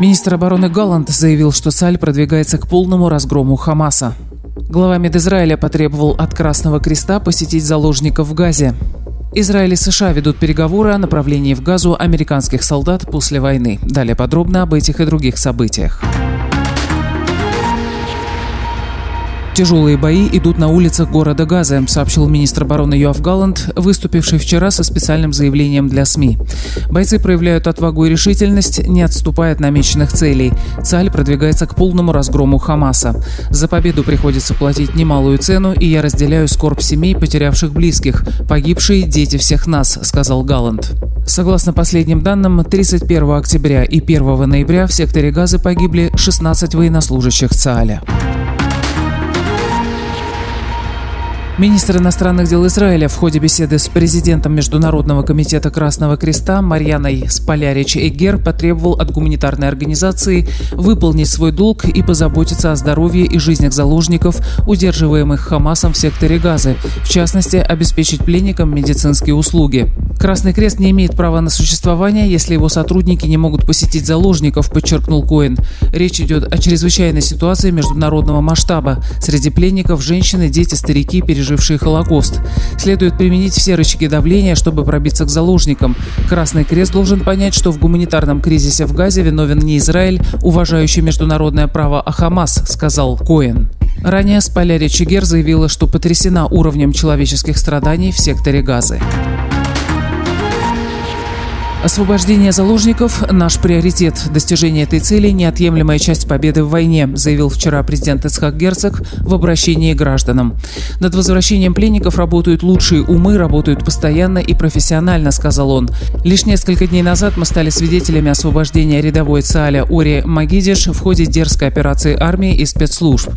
Министр обороны Галланд заявил, что Саль продвигается к полному разгрому Хамаса. Глава Медизраиля потребовал от Красного Креста посетить заложников в Газе. Израиль и США ведут переговоры о направлении в Газу американских солдат после войны. Далее подробно об этих и других событиях. Тяжелые бои идут на улицах города Газа, сообщил министр обороны Юав Галланд, выступивший вчера со специальным заявлением для СМИ. Бойцы проявляют отвагу и решительность, не отступая от намеченных целей. Цаль продвигается к полному разгрому Хамаса. За победу приходится платить немалую цену, и я разделяю скорбь семей, потерявших близких. Погибшие – дети всех нас, сказал Галланд. Согласно последним данным, 31 октября и 1 ноября в секторе Газы погибли 16 военнослужащих ЦААля. Министр иностранных дел Израиля в ходе беседы с президентом Международного комитета Красного Креста Марьяной Сполярич Эгер потребовал от гуманитарной организации выполнить свой долг и позаботиться о здоровье и жизнях заложников, удерживаемых Хамасом в секторе Газы, в частности, обеспечить пленникам медицинские услуги. Красный Крест не имеет права на существование, если его сотрудники не могут посетить заложников, подчеркнул Коэн. Речь идет о чрезвычайной ситуации международного масштаба. Среди пленников женщины, дети, старики, пережившие Холокост. Следует применить все рычаги давления, чтобы пробиться к заложникам. Красный Крест должен понять, что в гуманитарном кризисе в Газе виновен не Израиль, уважающий международное право, а Хамас, сказал Коэн. Ранее Спалярия Чигер заявила, что потрясена уровнем человеческих страданий в секторе Газы. Освобождение заложников – наш приоритет. Достижение этой цели – неотъемлемая часть победы в войне, заявил вчера президент Ицхак Герцог в обращении к гражданам. Над возвращением пленников работают лучшие умы, работают постоянно и профессионально, сказал он. Лишь несколько дней назад мы стали свидетелями освобождения рядовой ЦАля Ори Магидиш в ходе дерзкой операции армии и спецслужб.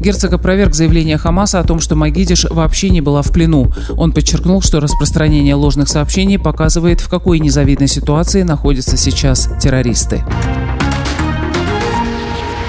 Герцог опроверг заявление Хамаса о том, что Магидиш вообще не была в плену. Он подчеркнул, что распространение ложных сообщений показывает, в какой незавидной ситуации находятся сейчас террористы.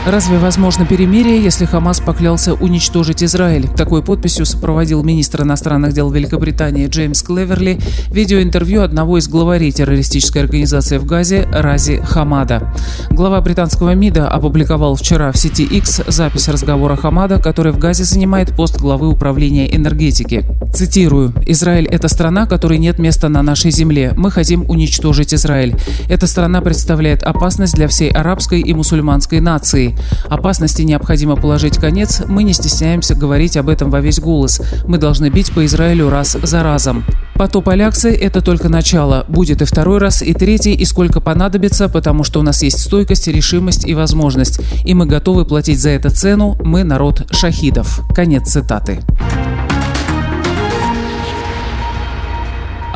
Разве возможно перемирие, если Хамас поклялся уничтожить Израиль? Такой подписью сопроводил министр иностранных дел Великобритании Джеймс Клеверли видеоинтервью одного из главарей террористической организации в Газе Рази Хамада. Глава британского МИДа опубликовал вчера в сети X запись разговора Хамада, который в Газе занимает пост главы управления энергетики. Цитирую. «Израиль – это страна, которой нет места на нашей земле. Мы хотим уничтожить Израиль. Эта страна представляет опасность для всей арабской и мусульманской нации. Опасности необходимо положить конец. Мы не стесняемся говорить об этом во весь голос. Мы должны бить по Израилю раз за разом. Потоп Аляксы – это только начало. Будет и второй раз, и третий, и сколько понадобится, потому что у нас есть стойкость, решимость и возможность. И мы готовы платить за это цену. Мы народ шахидов. Конец цитаты.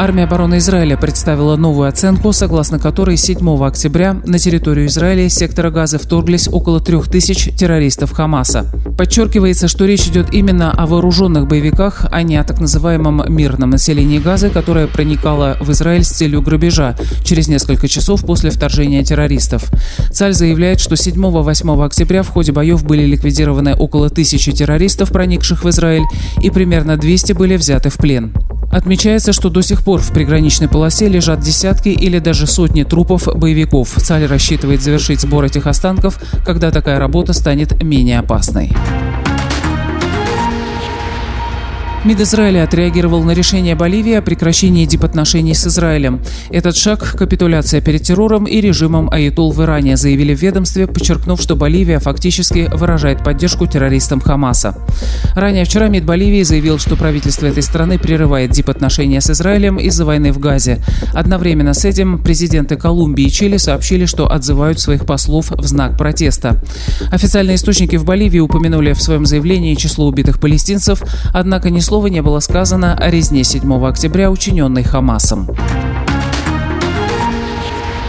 Армия обороны Израиля представила новую оценку, согласно которой 7 октября на территорию Израиля из сектора Газа вторглись около 3000 террористов Хамаса. Подчеркивается, что речь идет именно о вооруженных боевиках, а не о так называемом мирном населении Газы, которое проникало в Израиль с целью грабежа через несколько часов после вторжения террористов. Цаль заявляет, что 7-8 октября в ходе боев были ликвидированы около тысячи террористов, проникших в Израиль, и примерно 200 были взяты в плен. Отмечается, что до сих пор в приграничной полосе лежат десятки или даже сотни трупов боевиков. Цаль рассчитывает завершить сбор этих останков, когда такая работа станет менее опасной. МИД Израиля отреагировал на решение Боливии о прекращении дипотношений с Израилем. Этот шаг – капитуляция перед террором и режимом Аятол в Иране, заявили в ведомстве, подчеркнув, что Боливия фактически выражает поддержку террористам Хамаса. Ранее вчера МИД Боливии заявил, что правительство этой страны прерывает дипотношения с Израилем из-за войны в Газе. Одновременно с этим президенты Колумбии и Чили сообщили, что отзывают своих послов в знак протеста. Официальные источники в Боливии упомянули в своем заявлении число убитых палестинцев, однако ни слова не было сказано о резне 7 октября, учиненной Хамасом.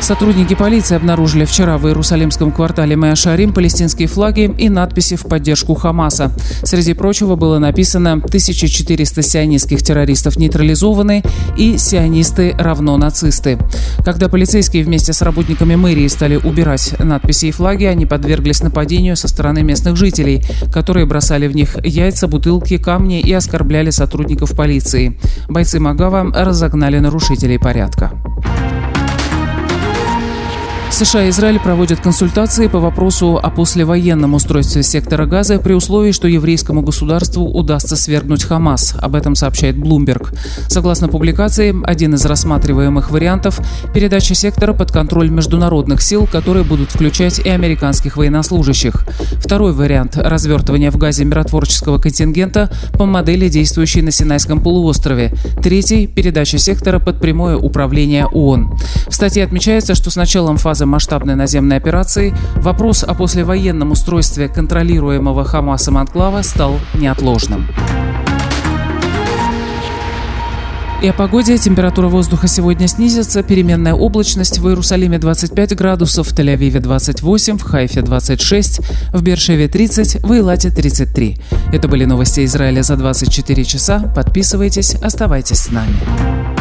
Сотрудники полиции обнаружили вчера в Иерусалимском квартале Мэашарим палестинские флаги и надписи в поддержку Хамаса. Среди прочего было написано 1400 сионистских террористов нейтрализованы и сионисты равно нацисты. Когда полицейские вместе с работниками мэрии стали убирать надписи и флаги, они подверглись нападению со стороны местных жителей, которые бросали в них яйца, бутылки, камни и оскорбляли сотрудников полиции. Бойцы Магава разогнали нарушителей порядка. США и Израиль проводят консультации по вопросу о послевоенном устройстве сектора Газа при условии, что еврейскому государству удастся свергнуть Хамас. Об этом сообщает Bloomberg. Согласно публикации, один из рассматриваемых вариантов – передача сектора под контроль международных сил, которые будут включать и американских военнослужащих. Второй вариант – развертывание в Газе миротворческого контингента по модели, действующей на Синайском полуострове. Третий – передача сектора под прямое управление ООН. В статье отмечается, что с началом фазы масштабной наземной операции вопрос о послевоенном устройстве контролируемого Хамасом анклава стал неотложным. И о погоде. Температура воздуха сегодня снизится. Переменная облачность в Иерусалиме 25 градусов, в Тель-Авиве 28, в Хайфе 26, в Бершеве 30, в Илате 33. Это были новости Израиля за 24 часа. Подписывайтесь, оставайтесь с нами.